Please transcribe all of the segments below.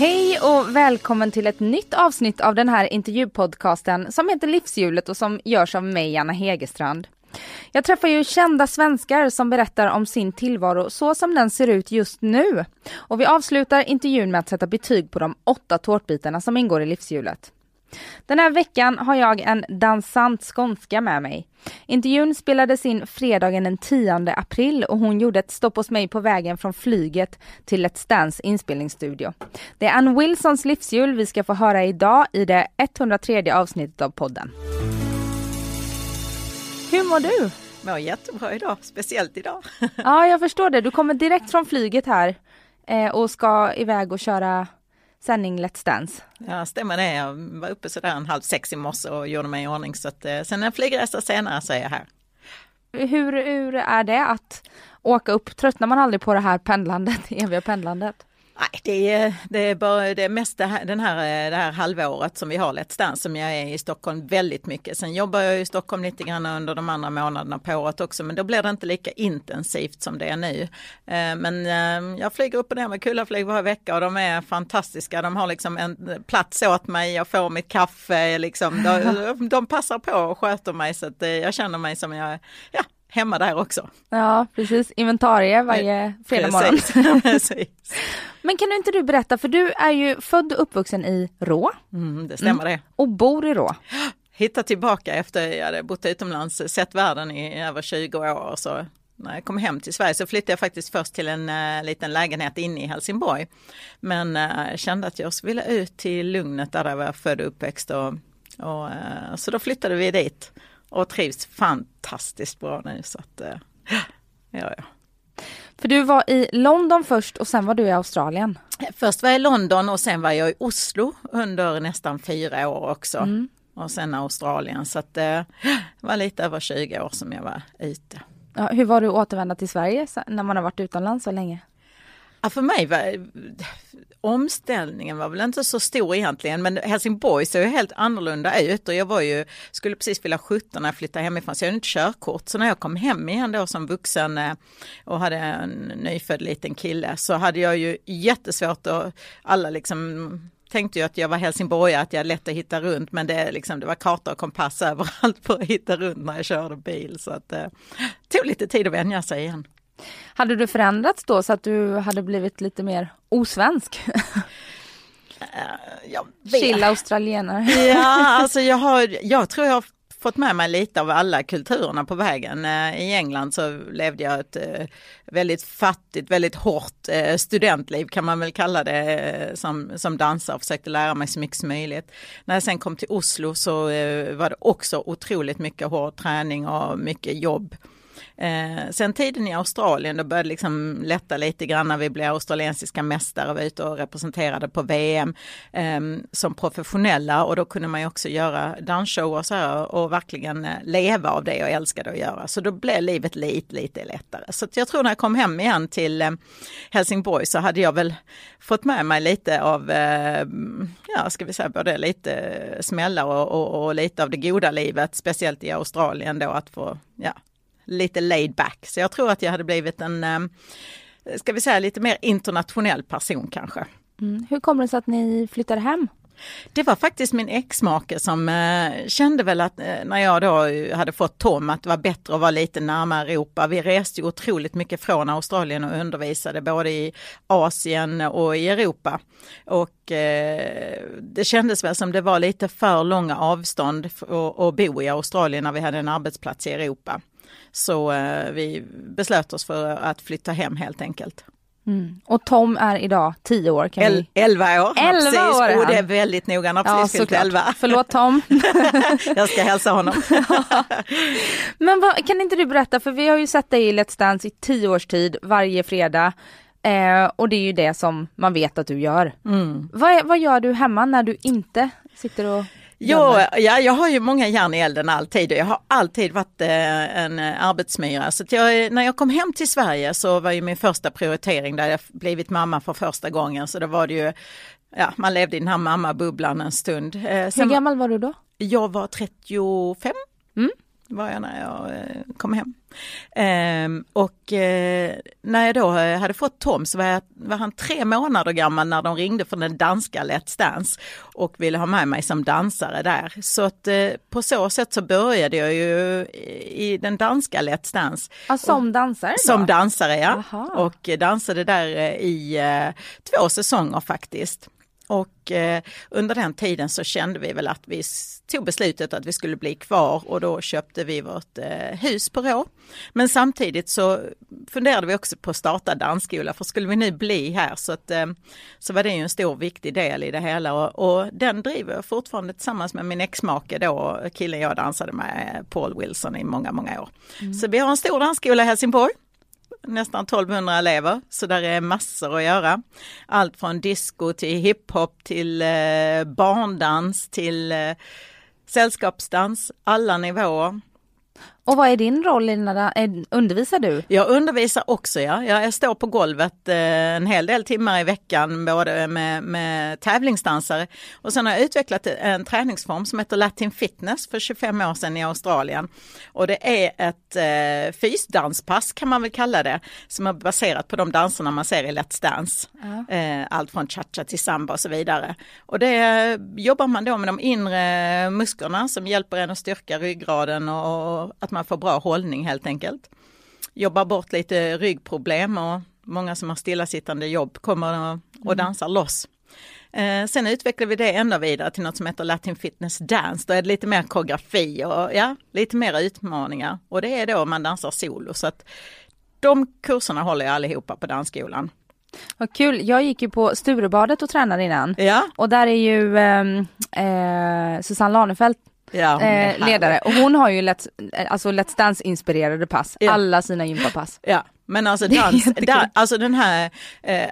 Hej och välkommen till ett nytt avsnitt av den här intervjupodcasten som heter Livshjulet och som görs av mig, Anna Hegerstrand. Jag träffar ju kända svenskar som berättar om sin tillvaro så som den ser ut just nu. Och vi avslutar intervjun med att sätta betyg på de åtta tårtbitarna som ingår i livshjulet. Den här veckan har jag en dansant skånska med mig. Intervjun spelades in fredagen den 10 april och hon gjorde ett stopp hos mig på vägen från flyget till Let's Dance inspelningsstudio. Det är Ann Wilsons livshjul vi ska få höra idag i det 103 avsnittet av podden. Hur mår du? Mår jättebra idag, speciellt idag. ja, jag förstår det. Du kommer direkt från flyget här eh, och ska iväg och köra sändning Let's Dance. Ja, stämmer det. Jag var uppe sådär en halv sex i morse och gjorde mig i ordning så att eh, sen en flygresa senare så är jag här. Hur, hur är det att åka upp? Tröttnar man aldrig på det här pendlandet, eviga pendlandet? Nej, det är, det är bara det mest det här, den här, det här halvåret som vi har Let's Dance som jag är i Stockholm väldigt mycket. Sen jobbar jag i Stockholm lite grann under de andra månaderna på året också men då blir det inte lika intensivt som det är nu. Eh, men eh, jag flyger upp och ner med Kullaflyg varje vecka och de är fantastiska. De har liksom en plats åt mig, jag får mitt kaffe, liksom, de, de passar på och sköter mig så att eh, jag känner mig som jag, ja, hemma där också. Ja, precis. Inventarie varje fredag morgon. precis. Men kan du inte du berätta, för du är ju född och uppvuxen i Rå. Mm, det stämmer mm. det. Och bor i Rå. Hitta tillbaka efter jag hade bott utomlands, sett världen i över 20 år. Så när jag kom hem till Sverige så flyttade jag faktiskt först till en uh, liten lägenhet inne i Helsingborg. Men uh, kände att jag ville ut till lugnet där jag var född och uppväxt. Och, och uh, så då flyttade vi dit och trivs fantastiskt bra nu. Så att, ja, ja. För du var i London först och sen var du i Australien. Först var jag i London och sen var jag i Oslo under nästan fyra år också. Mm. Och sen Australien så att det var lite över 20 år som jag var ute. Ja, hur var det att återvända till Sverige när man har varit utomlands så länge? Ja, för mig var omställningen var väl inte så stor egentligen men Helsingborg ser ju helt annorlunda ut och jag var ju, skulle precis fylla 17 när jag flyttade hemifrån så jag hade inte körkort. Så när jag kom hem igen då som vuxen eh, och hade en nyfödd liten kille så hade jag ju jättesvårt att alla liksom tänkte ju att jag var helsingborgare, att jag lätt att hitta runt men det, liksom, det var karta och kompass överallt för att hitta runt när jag körde bil så att det eh, tog lite tid att vänja sig igen. Hade du förändrats då så att du hade blivit lite mer osvensk? Uh, Chill australienare. ja, alltså jag, har, jag tror jag har fått med mig lite av alla kulturerna på vägen. Uh, I England så levde jag ett uh, väldigt fattigt, väldigt hårt studentliv kan man väl kalla det som, som dansare och försökte lära mig så mycket som möjligt. När jag sen kom till Oslo så var det också otroligt mycket hård träning och mycket jobb. Eh, sen tiden i Australien, då började det liksom lätta lite grann när vi blev australiensiska mästare och var ute och representerade på VM eh, som professionella och då kunde man ju också göra dansshower och så här och verkligen eh, leva av det och älskade att göra. Så då blev livet lite, lite lättare. Så jag tror när jag kom hem igen till eh, Helsingborg så hade jag väl fått med mig lite av, eh, ja ska vi säga både lite eh, smällar och, och, och lite av det goda livet, speciellt i Australien då att få ja, lite laid back. Så jag tror att jag hade blivit en, eh, ska vi säga lite mer internationell person kanske. Mm. Hur kommer det sig att ni flyttade hem? Det var faktiskt min exmake som eh, kände väl att eh, när jag då hade fått Tom att det var bättre att vara lite närmare Europa. Vi reste ju otroligt mycket från Australien och undervisade både i Asien och i Europa. Och eh, det kändes väl som det var lite för långa avstånd att bo i Australien när vi hade en arbetsplats i Europa. Så eh, vi beslöt oss för att flytta hem helt enkelt. Mm. Och Tom är idag 10 år. Kan El, 11 år. 11 precis. år är Och det är väldigt noga, han har precis ja, fyllt 11. Förlåt Tom. Jag ska hälsa honom. Men vad, kan inte du berätta, för vi har ju sett dig i Let's Dance i 10 års tid varje fredag. Eh, och det är ju det som man vet att du gör. Mm. Vad, vad gör du hemma när du inte sitter och Ja, ja, jag har ju många järn i elden alltid och jag har alltid varit eh, en arbetsmyra. Så jag, när jag kom hem till Sverige så var ju min första prioritering där jag blivit mamma för första gången. Så då var det ju, ja, man levde i den här mammabubblan en stund. Eh, Hur gammal var du då? Jag var 35. Mm. Var jag när jag eh, kom hem. Ehm, och eh, när jag då hade fått Tom så var, jag, var, han tre månader gammal när de ringde från den danska Let's Dance och ville ha med mig som dansare där. Så att eh, på så sätt så började jag ju i den danska Let's Dance. Ja, som dansare? Då? Som dansare ja. Aha. Och dansade där i två säsonger faktiskt. Och eh, under den tiden så kände vi väl att vi tog beslutet att vi skulle bli kvar och då köpte vi vårt eh, hus på Rå. Men samtidigt så funderade vi också på att starta dansskola för skulle vi nu bli här så, att, eh, så var det ju en stor viktig del i det hela och, och den driver jag fortfarande tillsammans med min exmake då, killen jag dansade med, Paul Wilson i många, många år. Mm. Så vi har en stor dansskola i Helsingborg nästan 1200 elever, så där är massor att göra. Allt från disco till hiphop till eh, barndans till eh, sällskapsdans, alla nivåer. Och vad är din roll i den där, undervisar du? Jag undervisar också ja. Jag står på golvet eh, en hel del timmar i veckan både med, med tävlingsdansare och sen har jag utvecklat en träningsform som heter Latin Fitness för 25 år sedan i Australien. Och det är ett eh, fysdanspass kan man väl kalla det som är baserat på de danserna man ser i Let's Dance. Ja. Eh, allt från cha-cha till samba och så vidare. Och det jobbar man då med de inre musklerna som hjälper en att styrka ryggraden och att man man får bra hållning helt enkelt. Jobbar bort lite ryggproblem och många som har stillasittande jobb kommer och, mm. dansar loss. Eh, sen utvecklar vi det ända vidare till något som heter Latin Fitness Dance. Då är det lite mer koreografi och ja, lite mer utmaningar. Och det är då man dansar solo. Så att de kurserna håller jag allihopa på dansskolan. Vad kul, jag gick ju på Sturebadet och tränade innan. Ja. Och där är ju ehm, eh, Susanne Lanefelt ja, eh, ledare. Och hon har ju Let's, alltså Let's Dance-inspirerade pass, ja. alla sina gympapass. Ja, men alltså dans, dans alltså den här, eh,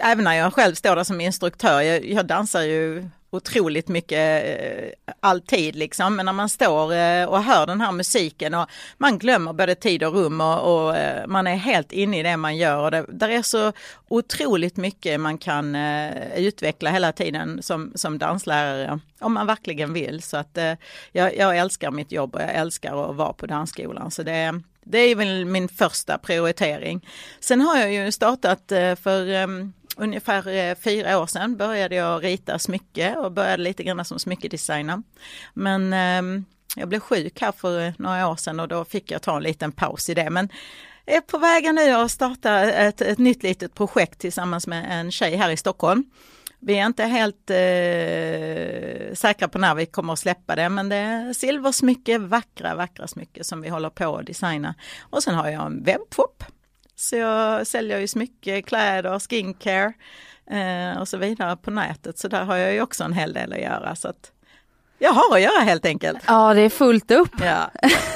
även när jag själv står där som instruktör, jag, jag dansar ju otroligt mycket eh, alltid liksom. Men när man står eh, och hör den här musiken och man glömmer både tid och rum och, och eh, man är helt inne i det man gör. Och det där är så otroligt mycket man kan eh, utveckla hela tiden som, som danslärare om man verkligen vill. Så att eh, jag, jag älskar mitt jobb och jag älskar att vara på dansskolan. Så det, det är väl min första prioritering. Sen har jag ju startat eh, för ehm, ungefär eh, fyra år sedan började jag rita smycke och började lite grann som smyckedesigner. Men eh, jag blev sjuk här för några år sedan och då fick jag ta en liten paus i det. Men jag är på väg nu att starta ett, ett nytt litet projekt tillsammans med en tjej här i Stockholm. Vi är inte helt eh, säkra på när vi kommer att släppa det, men det är silversmycke, vackra, vackra smycke som vi håller på att designa. Och sen har jag en webbshop så jag säljer ju smycke, kläder, skincare eh, och så vidare på nätet. Så där har jag ju också en hel del att göra. Så att jag har att göra helt enkelt. Ja, det är fullt upp. Ja,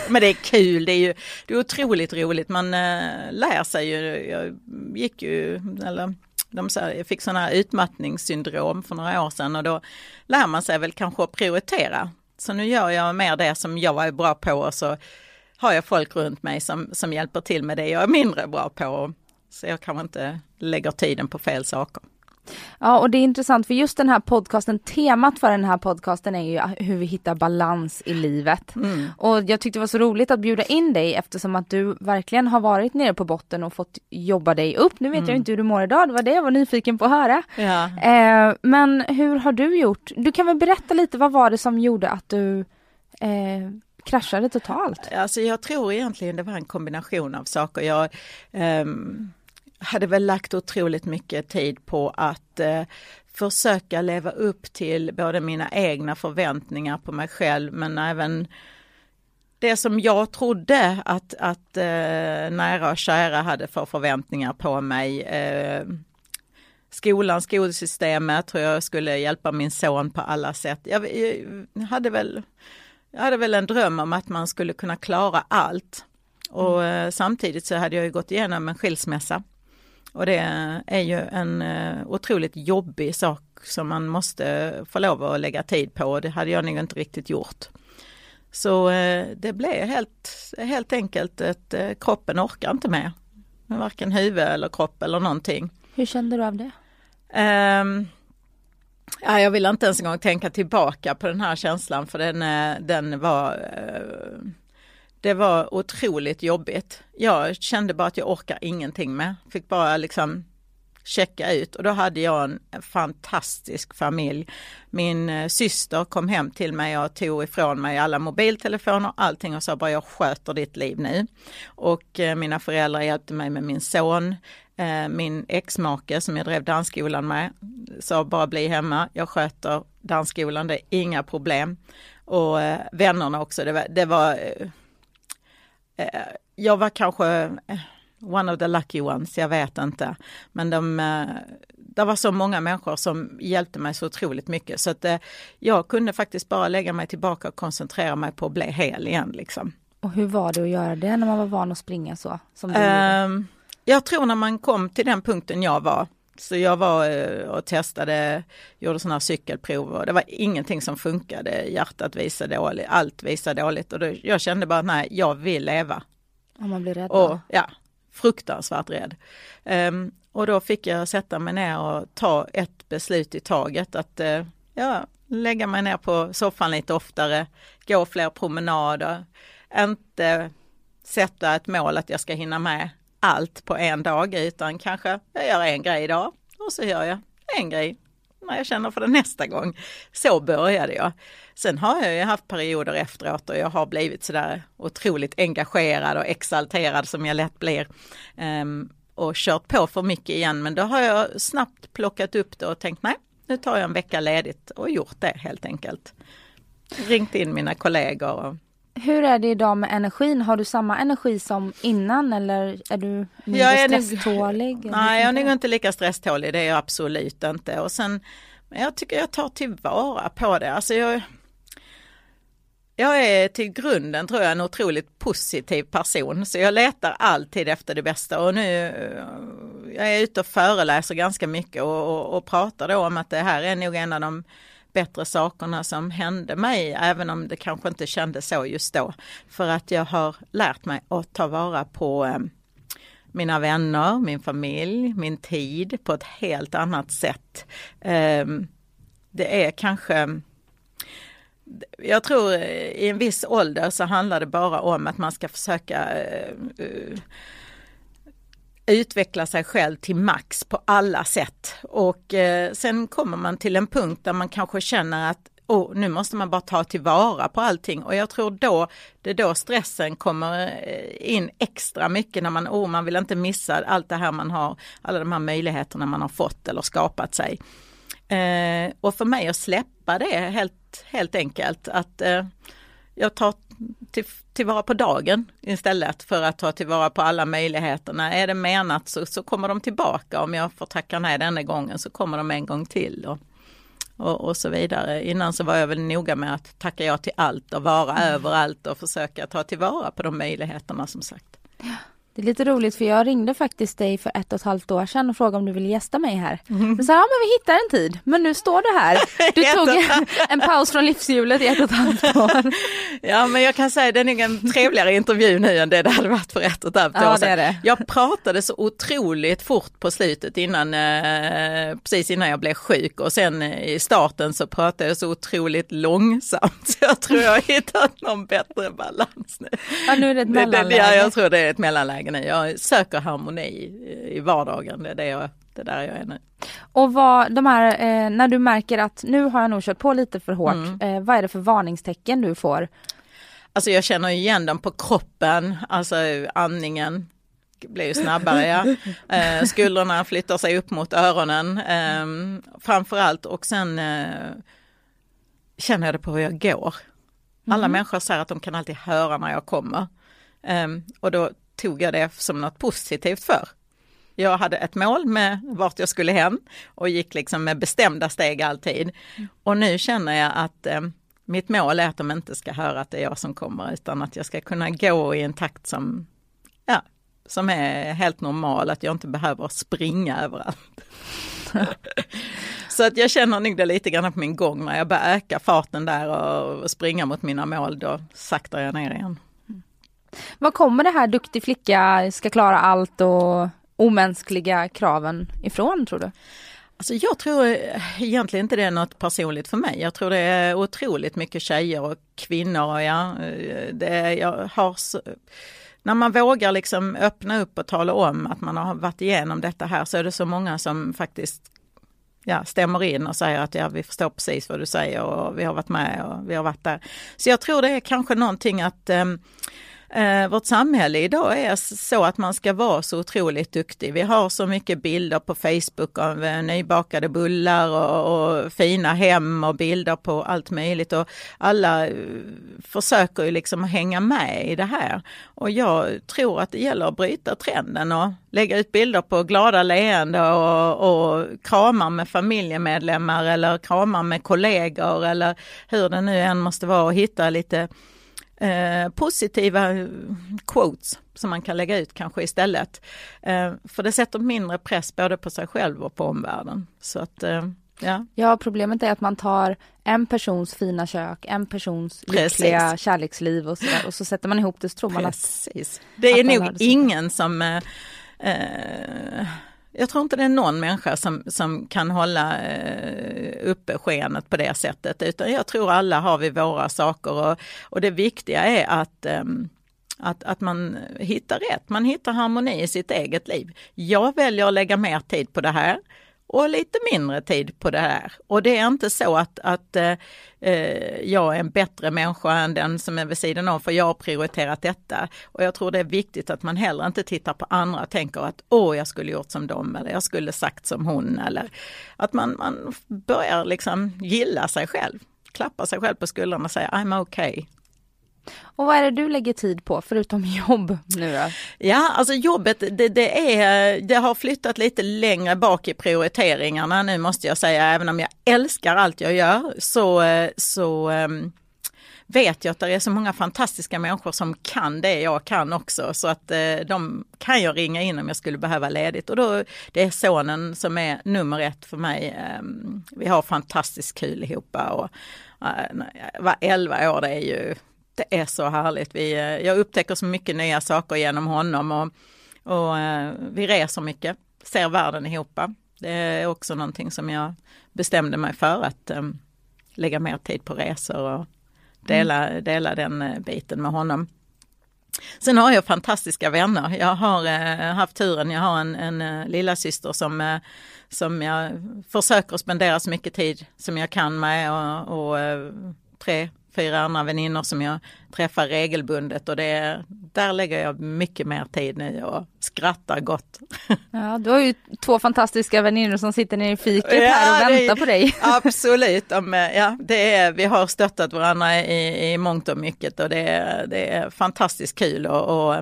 men det är kul, det är ju det är otroligt roligt. Man äh, lär sig ju, jag gick ju, eller de sa, jag fick sådana här utmattningssyndrom för några år sedan och då lär man sig väl kanske att prioritera. Så nu gör jag mer det som jag var bra på och så har jag folk runt mig som, som hjälper till med det jag är mindre bra på. Så jag kanske inte lägger tiden på fel saker. Ja och det är intressant för just den här podcasten, temat för den här podcasten är ju hur vi hittar balans i livet. Mm. Och jag tyckte det var så roligt att bjuda in dig eftersom att du verkligen har varit nere på botten och fått jobba dig upp. Nu vet mm. jag inte hur du mår idag, det var det jag var nyfiken på att höra. Ja. Eh, men hur har du gjort? Du kan väl berätta lite, vad var det som gjorde att du eh, kraschade totalt? Alltså jag tror egentligen det var en kombination av saker. Jag um, hade väl lagt otroligt mycket tid på att uh, försöka leva upp till både mina egna förväntningar på mig själv men även det som jag trodde att, att uh, nära och kära hade för förväntningar på mig. Uh, skolan, skolsystemet, hur jag skulle hjälpa min son på alla sätt. Jag, jag hade väl jag hade väl en dröm om att man skulle kunna klara allt. Och mm. samtidigt så hade jag ju gått igenom en skilsmässa. Och det är ju en uh, otroligt jobbig sak som man måste få lov att lägga tid på det hade jag nog inte riktigt gjort. Så uh, det blev helt, helt enkelt att kroppen orkar inte mer. Varken huvud eller kropp eller någonting. Hur kände du av det? Um, ja, jag vill inte ens en gång tänka tillbaka på den här känslan för den, eh, den var eh, det var otroligt jobbigt. Jag kände bara att jag orkar ingenting med. Fick bara liksom checka ut och då hade jag en fantastisk familj. Min eh, syster kom hem till mig och tog ifrån mig alla mobiltelefoner, allting och sa bara jag sköter ditt liv nu. Och mina föräldrar hjälpte mig med min son. Eh, min exmake som jag drev dansskolan med sa bara bli hemma, jag sköter dansskolan, det är inga problem. Och vännerna också, det var, det var Eh, jag var kanske eh, one of the lucky ones, jag vet inte. Men de, eh, det var så många människor som hjälpte mig så otroligt mycket så att jag kunde faktiskt bara lägga mig tillbaka och koncentrera mig på att bli hel igen. Liksom. Och hur var det att göra det när man var van att springa så? Som du um, jag tror när man kom till den punkten jag var, så jag var och testade, gjorde sådana här cykelprov och det var ingenting som funkade. Hjärtat visade dåligt, allt visade dåligt och då, jag kände bara nej, jag vill leva. Och man blir rädd och, Ja, fruktansvärt rädd. Um, och då fick jag sätta mig ner och ta ett beslut i taget att uh, ja, lägga mig ner på soffan lite oftare, gå fler promenader, inte sätta ett mål att jag ska hinna med allt på en dag utan kanske jag gör en grej idag och så gör jag en grej när jag känner för det nästa gång. Så började jag. Sen har jag ju haft perioder efteråt och jag har blivit sådär otroligt engagerad och exalterad som jag lätt blir. Um, och kört på för mycket igen men då har jag snabbt plockat upp det och tänkt nej, nu tar jag en vecka ledigt och gjort det helt enkelt. Ringt in mina kollegor och hur är det idag med energin? Har du samma energi som innan eller är du mindre jag är stresstålig? Nog, nej, jag är nog inte lika stresstålig, det är jag absolut inte. Och sen, jag tycker jag tar tillvara på det. Alltså jag, jag är till grunden tror jag en otroligt positiv person så jag letar alltid efter det bästa och nu jag är ute och föreläser ganska mycket och, och, och pratar då om att det här är nog en av de bättre sakerna som hände mig, även om det kanske inte kändes så just då. För att jag har lärt mig att ta vara på eh, mina vänner, min familj, min tid på ett helt annat sätt. Eh, det är kanske jag tror eh, i en viss ålder så handlar det bara om att man ska försöka uh, utveckla sig själv till max på alla sätt. Och eh, sen kommer man till en punkt där man kanske känner att oh, nu måste man bara ta tillvara på allting och jag tror då det är då stressen kommer eh, in extra mycket när man, oh, man vill inte missa allt det här man har, alla de här möjligheterna man har fått eller skapat sig. Eh, och för mig att släppa det helt, helt enkelt att eh, jag tar till, tillvara på dagen istället för att ta tillvara på alla möjligheterna. Är det menat så, så kommer de tillbaka. Om jag får tacka nej denna gången så kommer de en gång till. Och, och, och, så vidare. Innan så var jag väl noga med att tacka ja till allt och vara mm. överallt och försöka ta tillvara på de möjligheterna som sagt. Ja. Det är lite roligt för jag ringde faktiskt dig för ett och ett halvt år sedan och frågade om du ville gästa mig här. Mm. Du sa ja men vi hittar en tid, men nu står du här. Du tog en paus från livshjulet i ett och ett halvt år. ja men jag kan säga det är nog en trevligare intervju nu än det det hade varit för ett och ett halvt ja, år sedan. Det det. Jag pratade så otroligt fort på slutet innan, eh, precis innan jag blev sjuk och sen eh, i starten så pratade jag så otroligt långsamt. Så jag tror jag har hittat någon bättre balans nu. Ja nu är det ett mellanläge. Ja jag tror det är ett mellanläge lägen Jag söker harmoni i vardagen, det är det, jag, det där jag är nu. Och vad, de här, eh, när du märker att nu har jag nog kört på lite för hårt, mm. eh, vad är det för varningstecken du får? Alltså jag känner igen dem på kroppen, alltså andningen blir ju snabbare. Ja. Eh, skuldrorna flyttar sig upp mot öronen eh, framförallt och sen eh, känner jag det på hur jag går. Alla mm. människor säger att de kan alltid höra när jag kommer. Um, och då tog jag det som något positivt för. Jag hade ett mål med vart jag skulle hem och gick liksom med bestämda steg alltid. Och nu känner jag att eh, mitt mål är att de inte ska höra att det är jag som kommer utan att jag ska kunna gå i en takt som, ja, som är helt normal, att jag inte behöver springa överallt. Så att jag känner nog det lite grann på min gång när jag börjar öka farten där och springa mot mina mål, då saktar jag ner igen. Vad kommer det här duktig flicka, ska klara allt och omänskliga kraven ifrån tror du? Alltså jag tror egentligen inte det är något personligt för mig. Jag tror det är otroligt mycket tjejer och kvinnor. Ja. Det, jag har så, när man vågar liksom öppna upp och tala om att man har varit igenom detta här så är det så många som faktiskt ja, stämmer in och säger att ja, vi förstår precis vad du säger och vi har varit med och vi har varit där. Så jag tror det är kanske någonting att um, Eh, vårt samhälle idag är så att man ska vara så otroligt duktig. Vi har så mycket bilder på Facebook av eh, nybakade bullar och, och, fina hem och bilder på allt möjligt och alla eh, försöker ju liksom hänga med i det här. Och jag tror att det gäller att bryta trenden och lägga ut bilder på glada leende och, och kramar med familjemedlemmar eller kramar med kollegor eller hur det nu än måste vara och hitta lite eh, positiva quotes som man kan lägga ut kanske istället. Eh, för det sätter mindre press både på sig själv och på omvärlden. Så att, eh, ja. ja, problemet är att man tar en persons fina kök, en persons Precis. lyckliga kärleksliv och så, där, och så sätter man ihop det så tror man Precis. att... Det är nog ingen som eh, eh jag tror inte det är någon människa som, som kan hålla eh, uppe skenet på det sättet, utan jag tror alla har vi våra saker och, och det viktiga är att ehm, att, att man hittar rätt, man hittar harmoni i sitt eget liv. Jag väljer att lägga mer tid på det här och lite mindre tid på det här. Och det är inte så att, att eh, eh, jag är en bättre människa än den som är vid sidan av, för jag har prioriterat detta. Och jag tror det är viktigt att man heller inte tittar på andra och tänker att åh, jag skulle gjort som dem eller jag skulle sagt som hon eller att man, man börjar liksom gilla sig själv, klappa sig själv på skulderna och säga I'm okay. Och vad är det du lägger tid på förutom jobb nu då? Ja, alltså jobbet det, det, är, det har flyttat lite längre bak i prioriteringarna nu måste jag säga, även om jag älskar allt jag gör så, så ehm, vet jag att det är så många fantastiska människor som kan det jag kan också så att eh, de kan jag ringa in om jag skulle behöva ledigt och då det är sonen som är nummer ett för mig. Ehm, vi har fantastiskt kul ihop och eh, var 11 år det är ju det är så härligt. Vi, eh, jag upptäcker så mycket nya saker genom honom och, och eh, vi reser mycket, ser världen ihop. Det är också någonting som jag bestämde mig för att um, lägga mer tid på resor och dela, mm. dela den biten med honom. Sen har jag fantastiska vänner. Jag har eh, haft turen, jag har en, en uh, lilla syster som, uh, som jag försöker spendera så mycket tid som jag kan med och, och tre fyra andra väninnor som jag träffar regelbundet och det, där lägger jag mycket mer tid nu och skrattar gott. Ja, du har ju två fantastiska väninnor som sitter nere i fiket ja, här och väntar på dig. Absolut, ja, det är, vi har stöttat varandra i, i mångt och mycket och det är, det är fantastiskt kul att och,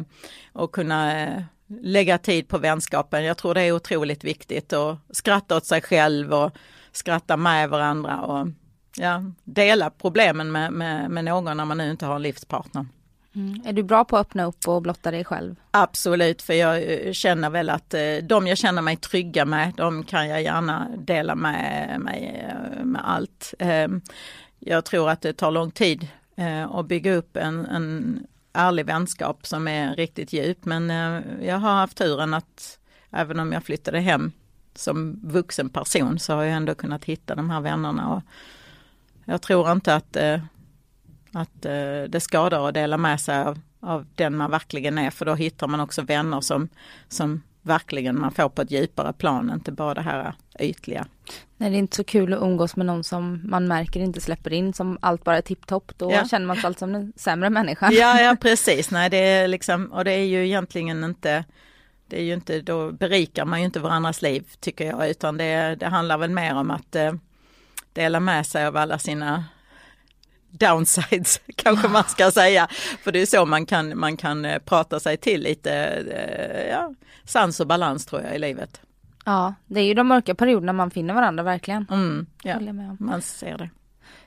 och kunna eh, lägga tid på vänskapen. Jag tror det är otroligt viktigt att skratta åt sig själv och skratta med varandra. Och, ja, dela problemen med, med, med någon när man nu inte har en livspartner. Mm. Är du bra på att öppna upp och blotta dig själv? Absolut, för jag eh, känner väl att eh, de jag känner mig trygga med, de kan jag gärna dela med mig eh, med allt. Ehm, jag tror att det tar lång tid att bygga upp en, en ärlig vänskap som är riktigt djup. Men jag har haft turen att även om jag flyttade hem som vuxen person så har jag ändå kunnat hitta de här vännerna. Och jag tror inte att, eh, att eh, det skadar att dela med sig av, av den man verkligen är för då hittar man också vänner som, som verkligen man får på ett djupare plan, inte bara det här ytliga. Nej, det är inte så kul att umgås med någon som man märker inte släpper in, som allt bara är tipptopp. Då ja. känner man sig allt som en sämre människa. Ja, ja precis. Nej, det är liksom, och det är ju egentligen inte, det är ju inte, då berikar man ju inte varandras liv tycker jag, utan det, det handlar väl mer om att eh, dela med sig av alla sina downsides kanske man ska säga. För det är så man kan, man kan eh, prata sig till lite eh, ja, sans och balans tror jag i livet. Ja, det är ju de mörka perioderna man finner varandra verkligen. Mm, ja, man ser det.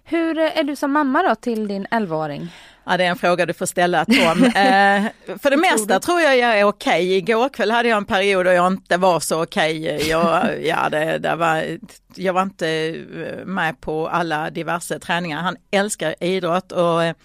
Hur är du som mamma då till din 11-åring? Ja, det är en fråga du får ställa Tom. eh, för det mesta tror jag jag är okej. Okay. Igår kväll hade jag en period då jag inte var så okej. Okay. Jag, ja, det, det var, jag var inte med på alla diverse träningar. Han älskar idrott och eh,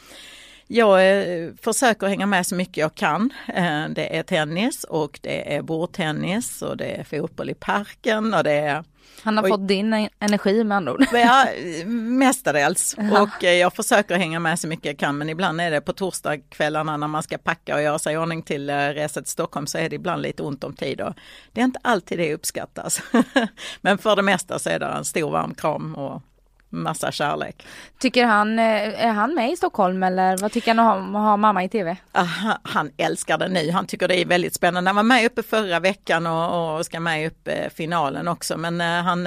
jag eh, försöker hänga med så mycket jag kan. Eh, det är tennis och det är bordtennis och det är fotboll i parken och det är han har och, fått din energi med andra ord. Ja, mestadels. Och eh, jag försöker hänga med så mycket jag kan men ibland är det på torsdagskvällarna när man ska packa och göra sig i ordning till reset till Stockholm så är det ibland lite ont om tid. Och det är inte alltid det uppskattas. men för det mesta så är det en stor varm kram och massa kärlek. Tycker han, eh, är han med i Stockholm eller vad tycker han om att ha mamma i tv? Aha, han älskar det nu, han tycker det är väldigt spännande. Han var med uppe förra veckan och, och ska med upp finalen också men uh, han,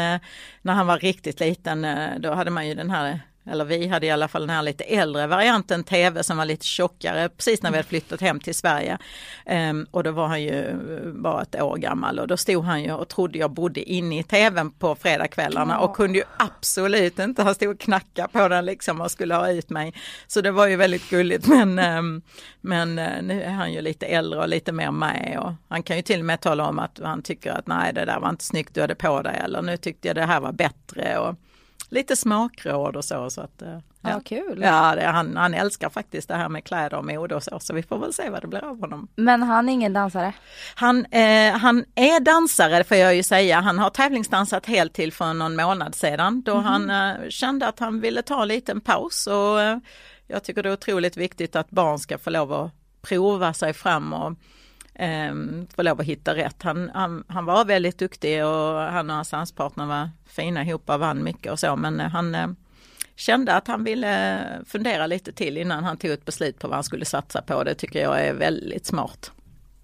när han var riktigt liten då hade man ju den här eller vi hade i alla fall den här lite äldre varianten tv som var lite tjockare precis när vi hade flyttat hem till Sverige. Um, och då var han ju bara ett år gammal och då stod han ju och trodde jag bodde inne i tvn på fredagskvällarna och kunde ju absolut inte, han stod och knackade på den liksom och skulle ha ut mig. Så det var ju väldigt gulligt men, um, men uh, nu är han ju lite äldre och lite mer med och han kan ju till och med tala om att han tycker att nej det där var inte snyggt du hade på dig eller nu tyckte jag det här var bättre. Och, lite smakråd och så. så att, eh, ja, ja kul. Ja, det, han, han älskar faktiskt det här med kläder och mode och så, så vi får väl se vad det blir av honom. Men han är ingen dansare? Han, eh, han är dansare får jag ju säga. Han har tävlingsdansat helt till för någon månad sedan då mm. han eh, kände att han ville ta en liten paus och eh, jag tycker det är otroligt viktigt att barn ska få lov att prova sig fram och eh, få lov att hitta rätt. Han, han, han, var väldigt duktig och han och hans danspartner var fina ihop och vann mycket och så men han eh, kände att han ville fundera lite till innan han tog ett beslut på vad han skulle satsa på. Det tycker jag är väldigt smart.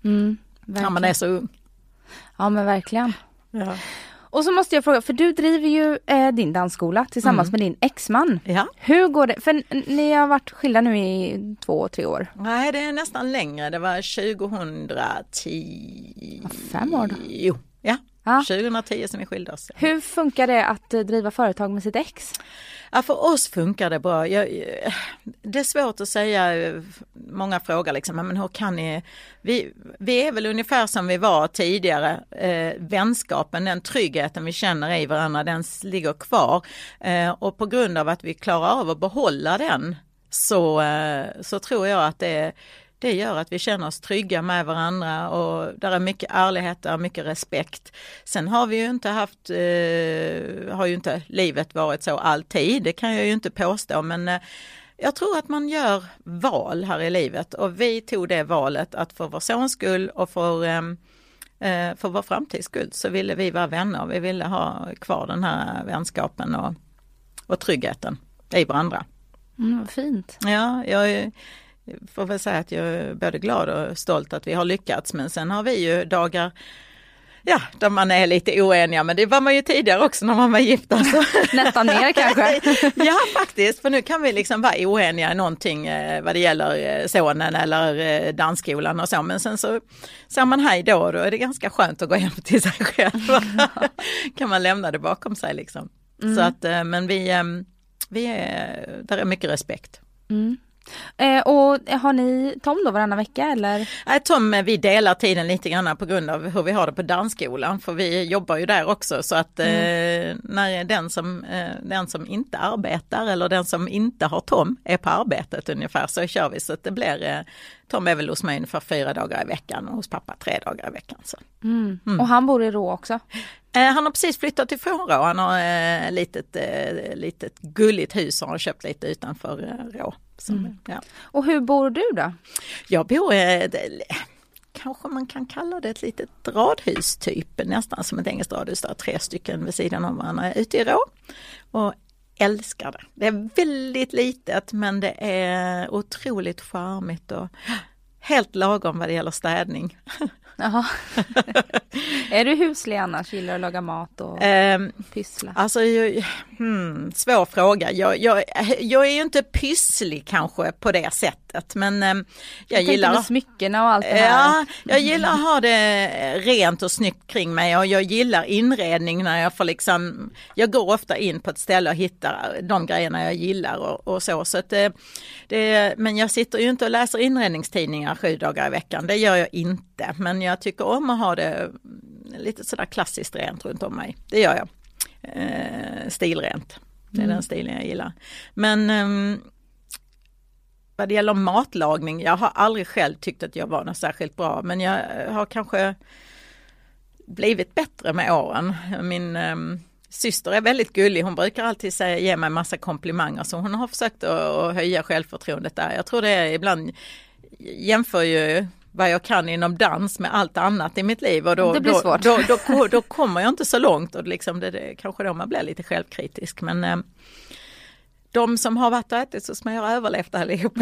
Mm, när man är så ung. Ja men verkligen. Ja. Och så måste jag fråga, för du driver ju eh, din dansskola tillsammans mm. med din exman. Ja. Hur går det? För ni har varit skilda nu i två, tre år. Nej, det är nästan längre. Det var 2010. Fem år då? Jo, ja. Ja. 2010 som vi skilde oss. Hur funkar det att eh, driva företag med sitt ex? Ja, för oss funkar det bra. Jag, det är svårt att säga, många frågar liksom, men hur kan ni? Vi, vi är väl ungefär som vi var tidigare. Eh, vänskapen, den tryggheten vi känner i varandra, den ligger kvar. Eh, och på grund av att vi klarar av att behålla den så, eh, så tror jag att det det gör att vi känner oss trygga med varandra och där är mycket ärlighet, där är mycket respekt. Sen har vi ju inte haft, eh, har ju inte livet varit så alltid, det kan jag ju inte påstå men eh, jag tror att man gör val här i livet och vi tog det valet att för vår sons skull och för, eh, eh för vår framtids skull så ville vi vara vänner. Vi ville ha kvar den här vänskapen och, och tryggheten i varandra. Mm, vad fint. Ja, jag får väl säga att jag är både glad och stolt att vi har lyckats. Men sen har vi ju dagar Ja, där man är lite oeniga, men det var man ju tidigare också när man var gift. Alltså. Nästan mer kanske? ja, faktiskt, för nu kan vi liksom vara oeniga i någonting eh, vad det gäller eh, sonen eller eh, dansskolan och så, men sen så säger man hej då och då är det ganska skönt att gå hem till sig själv. kan man lämna det bakom sig liksom. Mm. Så att, men vi, vi är, där är mycket respekt. Mm. Eh, och har ni Tom då varannan vecka eller? Nej, Tom, eh, vi delar tiden lite grann på grund av hur vi har det på dansskolan, för vi jobbar ju där också så att mm. eh, när den som, eh, den som inte arbetar eller den som inte har Tom är på arbetet ungefär så kör vi så att det blir eh, Tom är väl hos mig ungefär fyra dagar i veckan och hos pappa tre dagar i veckan. Så. Mm. Mm. Och han bor i Rå också? Eh, han har precis flyttat ifrån Rå, han har ett eh, litet, eh, litet gulligt hus och har köpt lite utanför eh, Rå. Mm. ja. Och hur bor du då? Jag bor eh, kanske man kan kalla det ett litet radhus typ, nästan som ett engelskt radhus där, tre stycken vid sidan av varandra ute i Rå. Och älskar det. Det är väldigt litet men det är otroligt charmigt och helt lagom vad det gäller städning. Jaha. är du huslig annars? Gillar att laga mat och Um, pyssla? Alltså, jag, hmm, svår fråga. Jag, jag, jag är ju inte pysslig kanske på det sättet, men um, jag, Jag gillar... med smyckena och allt det här. Ja, jag gillar att ha det rent och snyggt kring mig och jag gillar inredning när jag får liksom, jag går ofta in på ett ställe och hittar de grejerna jag gillar och, och så. så att det, det, men jag sitter ju inte och läser inredningstidningar sju dagar i veckan, det gör jag inte. Men jag tycker om att ha det lite sådär klassiskt rent runt om mig, det gör jag. Eh, stilrent, det är Mm. den stilen jag gillar. Men ehm, vad det gäller matlagning, jag har aldrig själv tyckt att jag var något särskilt bra men jag har kanske blivit bättre med åren. Min ehm, syster är väldigt gullig, hon brukar alltid säga, ge mig massa komplimanger så hon har försökt att, att höja självförtroendet där. Jag tror det är ibland, jämför ju vad jag kan inom dans med allt annat i mitt liv och då, då. Då, då, då, kommer jag inte så långt och liksom det, det kanske då man blir lite självkritisk men ehm, de som har varit och ätit hos mig har överlevt allihopa.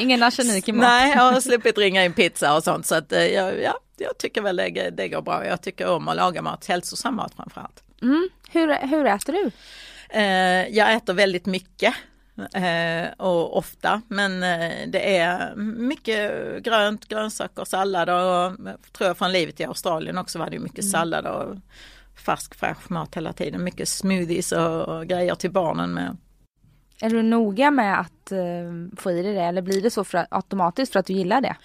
Ingen arsenik i mat. Nej, jag har sluppit ringa in pizza och sånt så att eh, jag, ja, jag tycker väl det, det går bra. Jag tycker om att laga mat, hälsosam mat framförallt. Mm. Hur, hur äter du? Eh, jag äter väldigt mycket eh, och ofta men eh, det är mycket grönt, grönsaker, sallad och tror jag från livet i Australien också var det mycket sallad och färsk fräsch mat hela tiden. Mycket smoothies och, och grejer till barnen med. Är du noga med att eh, få i dig det eller blir det så för, automatiskt för att du gillar det?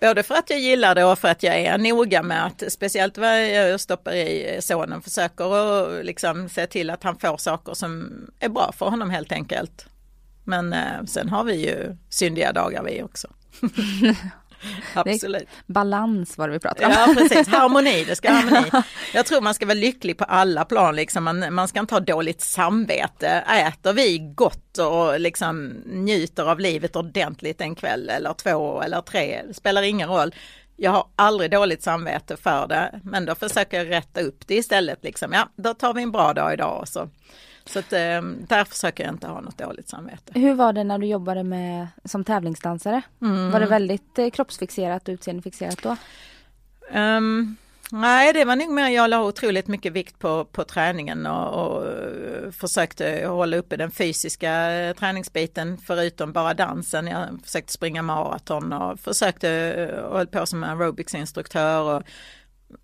Både för att jag gillar det och för att jag är noga med att speciellt vad jag stoppar i sonen försöker och liksom se till att han får saker som är bra för honom helt enkelt. Men eh, sen har vi ju syndiga dagar vi också. Absolut. Balans var det vi pratade om. Ja precis, harmoni, det ska ha harmoni. Jag tror man ska vara lycklig på alla plan, liksom. man, man ska inte ha dåligt samvete. Äter vi gott och liksom njuter av livet ordentligt en kväll eller två eller tre, det spelar ingen roll. Jag har aldrig dåligt samvete för det, men då försöker jag rätta upp det istället. Liksom. Ja, då tar vi en bra dag idag. och Så, så att, eh, där försöker jag inte ha något dåligt samvete. Hur var det när du jobbade med, som tävlingsdansare? Mm. Var det väldigt eh, kroppsfixerat och utseendefixerat då? Ehm, nej, det var nog mer jag la otroligt mycket vikt på, på träningen och, och eh, försökte hålla uppe den fysiska eh, träningsbiten förutom bara dansen. Jag försökte springa maraton och försökte hålla på som aerobicsinstruktör och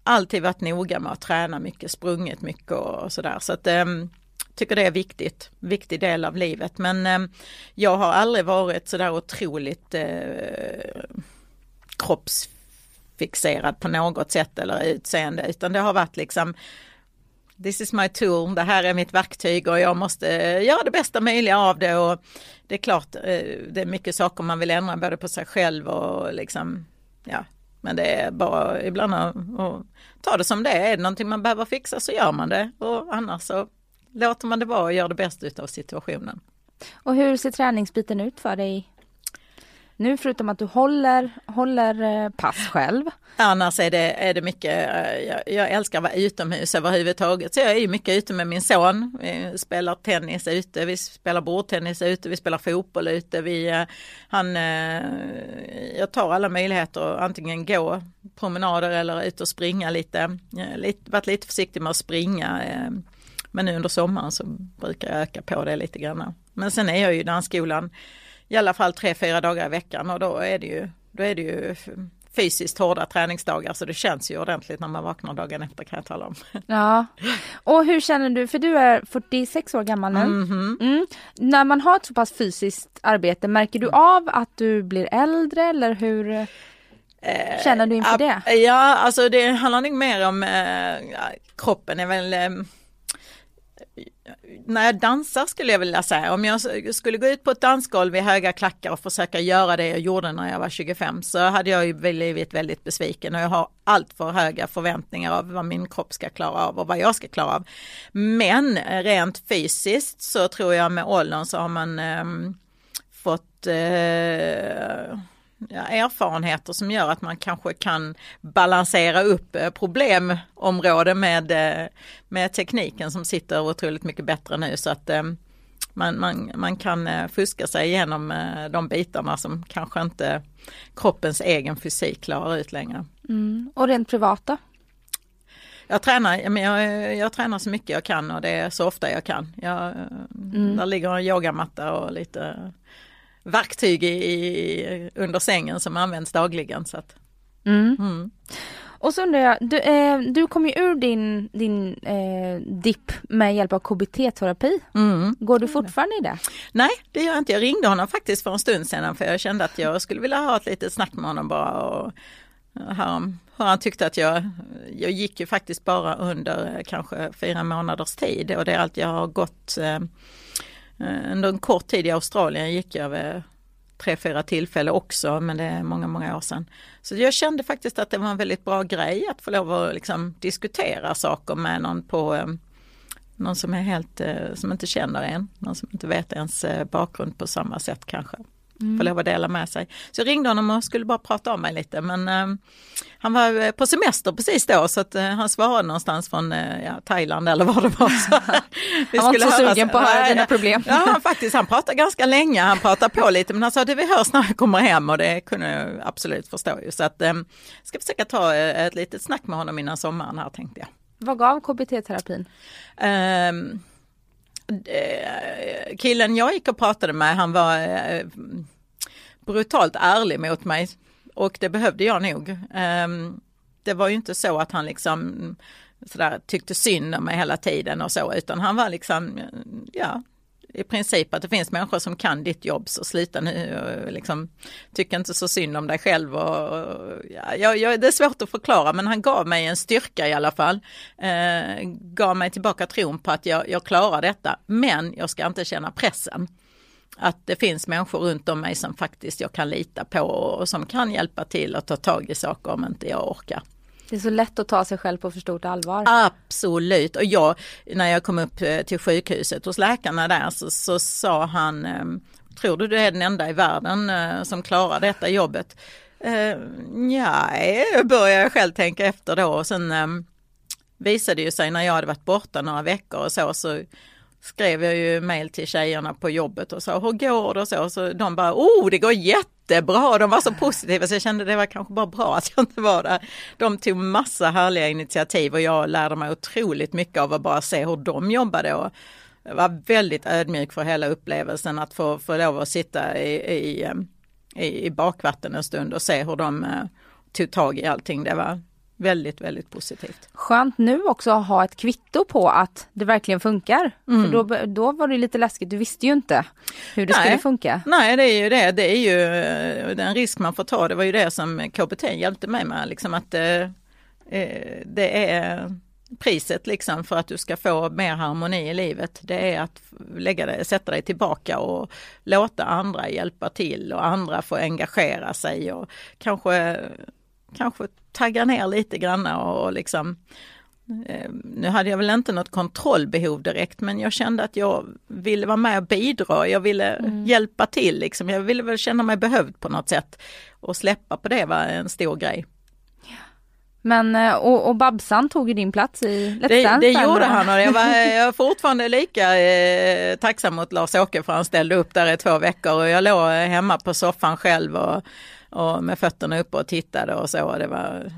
alltid varit noga med att träna mycket, sprungit mycket och, och sådär. Så att um, tycker det är viktigt, viktig del av livet. Men eh, jag har aldrig varit sådär otroligt eh, kroppsfixerad på något sätt eller utseende utan det har varit liksom This is my tool, det här är mitt verktyg och jag måste göra det bästa möjliga av det. Och det är klart eh, det är mycket saker man vill ändra både på sig själv och liksom ja men det är bara ibland att, att ta det som det är, är det någonting man behöver fixa så gör man det. Och annars så låter man det vara och gör det bästa utav situationen. Och hur ser träningsbiten ut för dig nu förutom att du håller, håller eh, pass själv? Annars är det, är det mycket, eh, jag, jag älskar att vara utomhus överhuvudtaget. Så jag är mycket ute med min son. Vi spelar tennis ute, vi spelar bordtennis ute, vi spelar fotboll ute. Vi, eh, han, jag tar alla möjligheter att antingen gå promenader eller ut och springa lite. Jag har varit lite försiktig med att springa. Men nu under sommaren så brukar jag öka på det lite grann. Men sen är jag ju i dansskolan i alla fall tre, fyra dagar i veckan och då är det ju, då är det ju fysiskt hårda träningsdagar så det känns ju ordentligt när man vaknar dagen efter kan jag tala om. Ja, och hur känner du, för du är 46 år gammal nu. Mhm. Mm. När man har ett så pass fysiskt arbete, märker du av att du blir äldre eller hur känner du inför det? Eh, Ja, alltså det handlar nog mer om eh, kroppen är väl eh, när jag dansar skulle jag vilja säga, om jag skulle gå ut på ett dansgolv i höga klackar och försöka göra det jag gjorde när jag var 25 så hade jag ju blivit väldigt besviken och jag har allt för höga förväntningar av vad min kropp ska klara av och vad jag ska klara av. Men eh, rent fysiskt så tror jag med åldern så har man eh, fått eh, erfarenheter som gör att man kanske kan balansera upp eh, problemområden med, eh, med tekniken som sitter otroligt mycket bättre nu så att eh, man, man, man kan fuska sig igenom de bitarna som kanske inte kroppens egen fysik klarar ut längre. Mm. Och rent privat då? Jag tränar, jag, jag tränar så mycket jag kan och det är så ofta jag kan. Jag, mm. Där ligger en yogamatta och lite verktyg i, i, under sängen som används dagligen. Så att, mm. Mm. Och så undrar jag, du, eh, du kom ju ur din, din eh, dipp med hjälp av KBT-terapi. Mm. Går du fortfarande i det? Nej, det gör jag inte. Jag ringde honom faktiskt för en stund sedan för jag kände att jag skulle vilja ha ett litet snack med honom bara. Och, han, han tyckte att jag, jag gick ju faktiskt bara under kanske fyra månaders tid och det är allt jag har gått eh, under en kort tid i Australien gick jag över tre, fyra tillfällen också, men det är många, många år sedan. Så jag kände faktiskt att det var en väldigt bra grej att få lov att liksom diskutera saker med någon på eh, någon som är helt, eh, som inte känner en, någon som inte vet ens eh, bakgrund på samma sätt kanske mm. få lov att dela med sig. Så jag ringde honom och skulle bara prata om mig lite men eh, han var eh, på semester precis då så att eh, han svarade någonstans från eh, ja, Thailand eller vad det var. Så, han var inte så sugen på att höra dina problem. Ja, han, faktiskt, han pratade ganska länge, han pratade på lite men han sa att vi hörs när jag kommer hem och det kunde jag absolut förstå. Ju. Så att eh, ska försöka ta ett litet snack med honom innan sommaren här tänkte jag. Vad gav KBT-terapin? Um, Eh, killen jag gick och pratade med han var brutalt ärlig mot mig och det behövde jag nog. Ehm, det var ju inte så att han liksom sådär, tyckte synd om mig hela tiden och så utan han var liksom, ja, i princip att det finns människor som kan ditt jobb så sluta nu och liksom tycker inte så synd om dig själv och, och ja, jag, det är svårt att förklara men han gav mig en styrka i alla fall. Eh, gav mig tillbaka tron på att jag, jag klarar detta men jag ska inte känna pressen. Att det finns människor runt om mig som faktiskt jag kan lita på och som kan hjälpa till att ta tag i saker om inte jag orkar. Det är så lätt att ta sig själv på för stort allvar. Absolut och jag, när jag kom upp eh, till sjukhuset hos läkarna där så, så sa han, ehm, tror du du är den enda i världen eh, som klarar detta jobbet? Uh, nej, började jag själv tänka efter då och sen um, visade det sig när jag hade varit borta några veckor och så, så skrev jag ju mail till tjejerna på jobbet och sa hur går det och så. Så de bara, oh det går jättebra, de var så positiva så jag kände det var kanske bara bra att jag inte var där. De tog massa härliga initiativ och jag lärde mig otroligt mycket av att bara se hur de jobbade. Och jag var väldigt ödmjuk för hela upplevelsen att få, få lov att sitta i, i, i, i bakvatten en stund och se hur de eh, tog tag i allting. Det var väldigt, väldigt positivt. Skönt nu också att ha ett kvitto på att det verkligen funkar. Mm. För då, då var det lite läskigt, du visste ju inte hur det Nej. skulle funka. Nej, det är ju det. Det är ju eh, den risk man får ta. Det var ju det som KBT hjälpte mig med, liksom att eh, eh, det är priset liksom för att du ska få mer harmoni i livet. Det är att lägga det, sätta dig tillbaka och låta andra hjälpa till och andra få engagera sig och kanske kanske tagga ner lite grann och liksom eh, nu hade jag väl inte något kontrollbehov direkt men jag kände att jag ville vara med och bidra, jag ville mm. hjälpa till liksom. Jag ville väl känna mig behövd på något sätt. Och släppa på det var en stor grej. Men eh, och, och Babsan tog din plats i Let's Det, det gjorde han och jag var, jag var fortfarande lika eh, tacksam mot Lars-Åke för han ställde upp där i två veckor och jag låg hemma på soffan själv och och med fötterna uppe och tittade och så. Det var,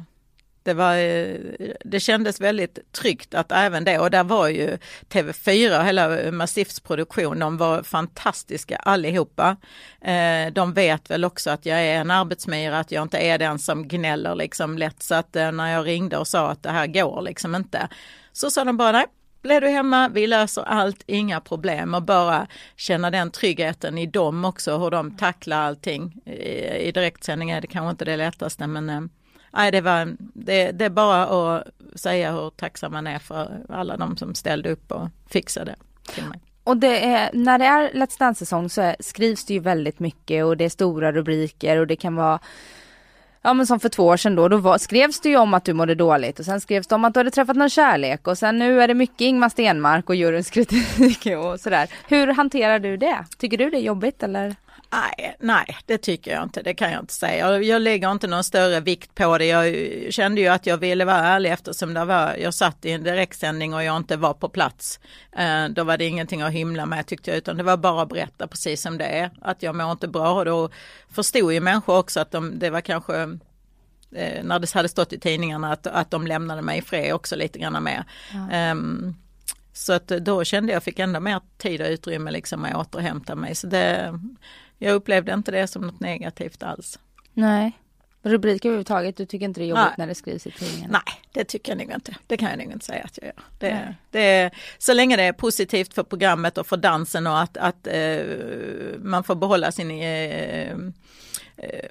det, var, eh, det kändes väldigt tryggt att även det, och där var ju TV4 och hela eh, Massifs produktion, de var fantastiska allihopa. Eh, de vet väl också att jag är en arbetsmyra, att jag inte är den som gnäller liksom lätt. Så att när jag ringde och sa att det här går liksom inte, så sa de bara nej, blir du hemma, vi löser allt, inga problem och bara känna den tryggheten i dem också, hur de tacklar allting. I, i direktsändning är det kanske inte det lättaste men eh, nej, det, var, det, det är bara att säga hur tacksam man är för alla de som ställde upp och fixade till mig. Och det är, när det är Let's Dance-säsong så är, skrivs det ju väldigt mycket och det är stora rubriker och det kan vara ja men som för två år sedan då, då var, skrevs det ju om att du mådde dåligt och sen skrevs det om att du hade träffat någon kärlek och sen nu är det mycket Ingmar Stenmark och juryns kritik och sådär. Hur hanterar du det? Tycker du det är jobbigt eller? Nej, nej, det tycker jag inte. Det kan jag inte säga. Jag, lägger inte någon större vikt på det. Jag kände ju att jag ville vara ärlig eftersom det var, jag satt i en direktsändning och jag inte var på plats. Eh, då var det ingenting att hymla med tyckte jag, utan det var bara att berätta precis som det är. Att jag mår inte bra och då förstod ju människor också att de, det var kanske eh, när det hade stått i tidningarna att, att de lämnade mig i fred också lite grann med. Ja. Um, så att då kände jag fick ändå mer tid och utrymme liksom att återhämta mig. Så det, jag upplevde inte det som något negativt alls. Nej. Rubriker överhuvudtaget, du tycker inte det är jobbigt Nej. när det skrivs i tidningen? Nej, det tycker jag nog inte. Det kan jag nog inte säga att jag gör. Det, det, så länge det är positivt för programmet och för dansen och att, att eh, man får behålla sin eh, eh,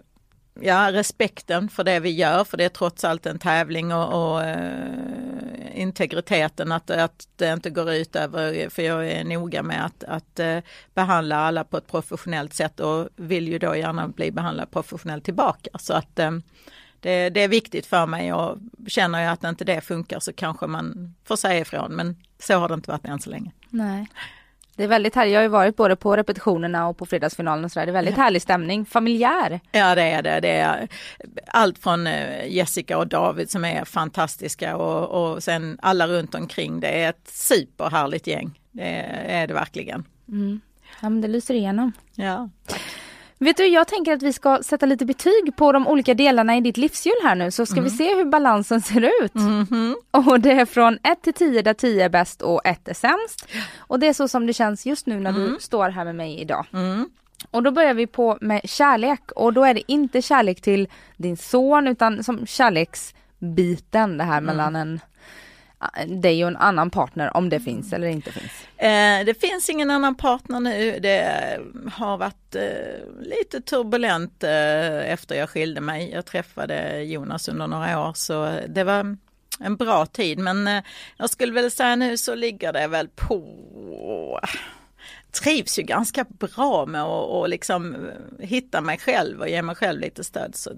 ja, respekten för det vi gör, för det är trots allt en tävling och, och eh, integriteten, att, att det inte går ut över, för jag är noga med att, att eh, behandla alla på ett professionellt sätt och vill ju då gärna bli behandlad professionellt tillbaka. Så att eh, det, det är viktigt för mig och känner jag att inte det funkar så kanske man får säga ifrån, men så har det inte varit än så länge. Nej. Det är väldigt härligt. Jag har ju varit både på repetitionerna och på fredagsfinalen och sådär. Det är väldigt härlig stämning. Familjär. Ja det är det. Det är allt från eh, Jessica och David som är fantastiska och, och sen alla runt omkring. Det är ett superhärligt gäng. Det är det verkligen. Mm. Ja men det lyser igenom. Ja. Vet du, jag tänker att vi ska sätta lite betyg på de olika delarna i ditt livshjul här nu så ska vi se hur balansen ser ut. Mhm. Och det är från 1 till 10 där 10 är bäst och 1 är sämst. Och det är så som det känns just nu när du står här med mig idag. Mm. Och då börjar vi på med kärlek och då är det inte kärlek till din son utan som kärleksbiten det här mellan en Eh, dig och en annan partner om det finns eller inte finns. Eh, det finns ingen annan partner nu. Det har varit eh, lite turbulent eh, efter jag skilde mig. Jag träffade Jonas under några år så det var en bra tid men eh, jag skulle väl säga nu så ligger det väl på trivs ju ganska bra med att och liksom eh, hitta mig själv och ge mig själv lite stöd. Så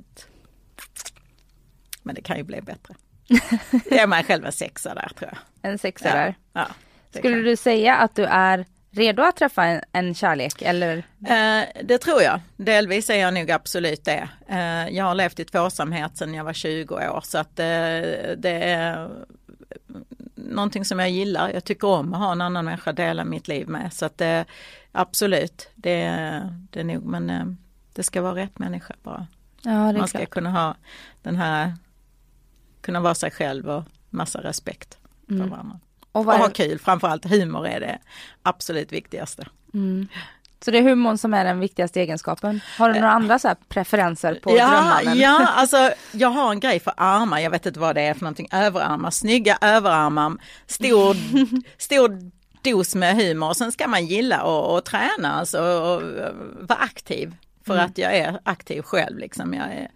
men det kan ju bli bättre. Ge mig själv en sexa där tror jag. En sexa där. Ja, Skulle kan. du säga att du är redo att träffa en, en kärlek eller? Eh, det tror jag. Delvis är jag nog absolut det. Eh, jag har levt i tvåsamhet sedan jag var 20 år så att eh, det är någonting som jag gillar. Jag tycker om att ha en annan människa att dela mitt liv med. Så att eh, absolut, det, det är nog men eh, det ska vara rätt människa bara. Ja är Man ska klart. kunna ha den här, kunna vara sig själv och massa respekt för Mm. varandra. Och Och ha kul, framförallt humor är det absolut viktigaste. mm. Så det är humorn som är den viktigaste egenskapen. Har du några andra så preferenser på ja, drömmannen? ja, alltså jag har en grej för armar, jag vet inte vad det är för någonting, överarmar, snygga överarmar, stor, stor dos med humor och sen ska man gilla och, och träna alltså, och, och vara aktiv. För att jag är aktiv själv liksom, jag är,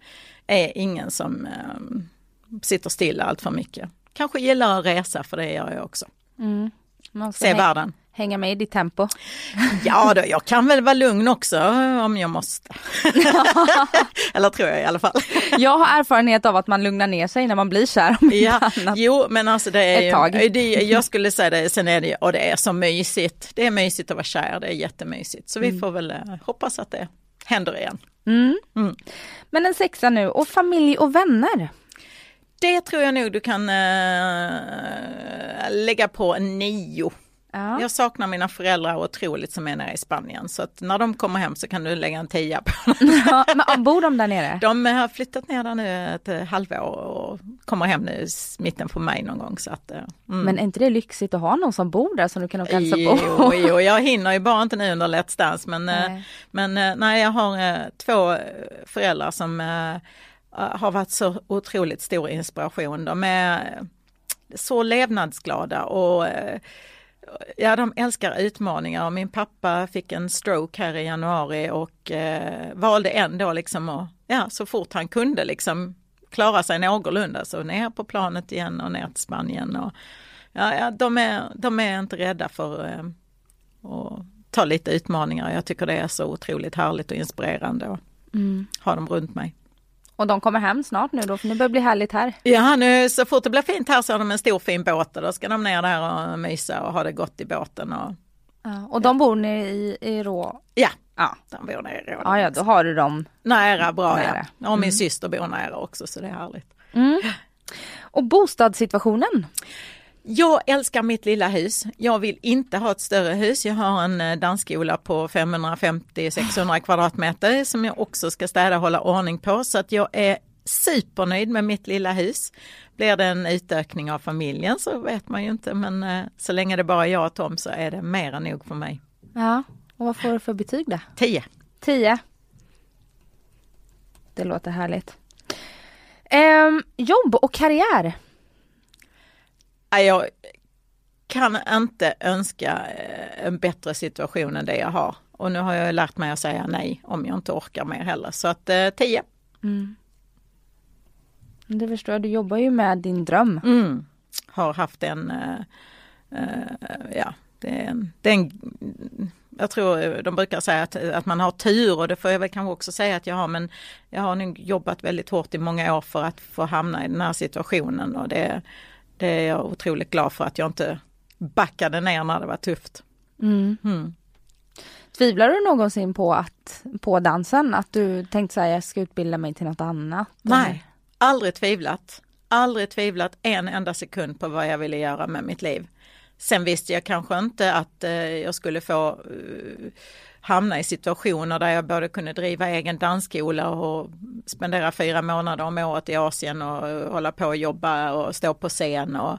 är ingen som eh, sitter stilla allt för mycket. Kanske gillar att resa för det gör jag också. Mm. Se världen. hänga med i ditt tempo. Ja då, jag kan väl vara lugn också om jag måste. Eller tror jag i alla fall. Jag har erfarenhet av att man lugnar ner sig när man blir kär. Ja, jo men alltså det är Ett tag. ju, det, jag skulle säga det, sen är det och det är så mysigt. Det är mysigt att vara kär, det är jättemysigt. Så vi får väl eh, hoppas att det händer igen. Mm. Mm. Men en sexa nu och familj och vänner. Det tror jag nog du kan eh, lägga på en nio. Ja. Jag saknar mina föräldrar otroligt som är nere i Spanien. Så att när de kommer hem så kan du lägga en tia på Ja, men bor de där nere? De har flyttat ner där nu ett eh, halvår och kommer hem nu i mitten på maj någon gång. Så att, eh, mm. Men är inte det lyxigt att ha någon som bor där som du kan åka och hälsa på? Jo, jo, jag hinner ju bara inte nu under Let's Dance men, eh, Nej. men eh, nej, jag har eh, två eh, föräldrar som eh, har varit så otroligt stor inspiration. De är eh, så levnadsglada och eh, Ja, de älskar utmaningar och min pappa fick en stroke här i januari och eh, valde ändå liksom att, ja, så fort han kunde liksom klara sig någorlunda så ner på planet igen och ner till Spanien och ja, ja de, är, de är inte rädda för eh, att ta lite utmaningar. Jag tycker det är så otroligt härligt och inspirerande att Mm. ha dem runt mig. Och de kommer hem snart nu då, för nu börjar det bli härligt här. Ja, nu så fort det blir fint här så har de en stor fin båt och då ska de ner där och mysa och ha det gott i båten. Och, Ja, och de bor nere i, i Rå? ja, Ja. de bor nere i Rådhus. Ja, ja, då har du dem. Nära, bra Nära. ja. Och min syster bor nära också så det är härligt. Mm. Och bostadssituationen? Jag älskar mitt lilla hus. Jag vill inte ha ett större hus. Jag har en eh, dansskola på 550-600 kvadratmeter som jag också ska städa och hålla ordning på. Så att jag är supernöjd med mitt lilla hus. Blir det en utökning av familjen så vet man ju inte men eh, så länge det bara är jag och Tom så är det mer än nog för mig. Ja, och vad får du för betyg då? 10. 10. Det låter härligt. Ehm, jobb och karriär. Jag kan inte önska eh, en bättre situation än det jag har. Och nu har jag lärt mig att säga nej om jag inte orkar mer heller. Så att eh, 10. Mm. Det förstår jag, du jobbar ju med din dröm. Mm. Har haft en, eh, eh, ja, det är en, det är en, jag tror de brukar säga att, att man har tur och det får jag väl kanske också säga att jag har men jag har nog jobbat väldigt hårt i många år för att få hamna i den här situationen och det, det är jag otroligt glad för att jag inte backade ner när det var tufft. Mm. Mm. Tvivlar du någonsin på att på dansen? Att du tänkte säga jag ska utbilda mig till något annat? Nej, aldrig tvivlat. Aldrig tvivlat en enda sekund på vad jag ville göra med mitt liv. Sen visste jag kanske inte att eh, jag skulle få eh, hamna i situationer där jag både kunde driva egen dansskola och spendera fyra månader om året i Asien och eh, hålla på och jobba och stå på scen. Och,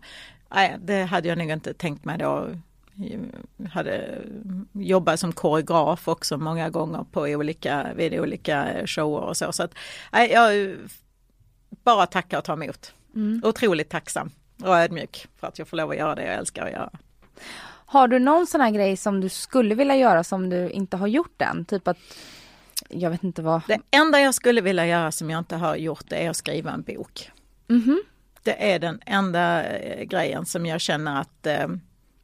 nej, det hade jag nog inte tänkt mig då. Jag hade jobbat som koreograf också många gånger på olika, vid olika shower och så. så att, nej, jag bara tackar och tar emot. Mm. Otroligt tacksam och ödmjuk för att jag får lov att göra det jag älskar att göra. Har du någon sån här grej som du skulle vilja göra som du inte har gjort än? Typ att, jag vet inte vad. Det enda jag skulle vilja göra som jag inte har gjort det är att skriva en bok. Mhm. Det är den enda eh, grejen som jag känner att eh,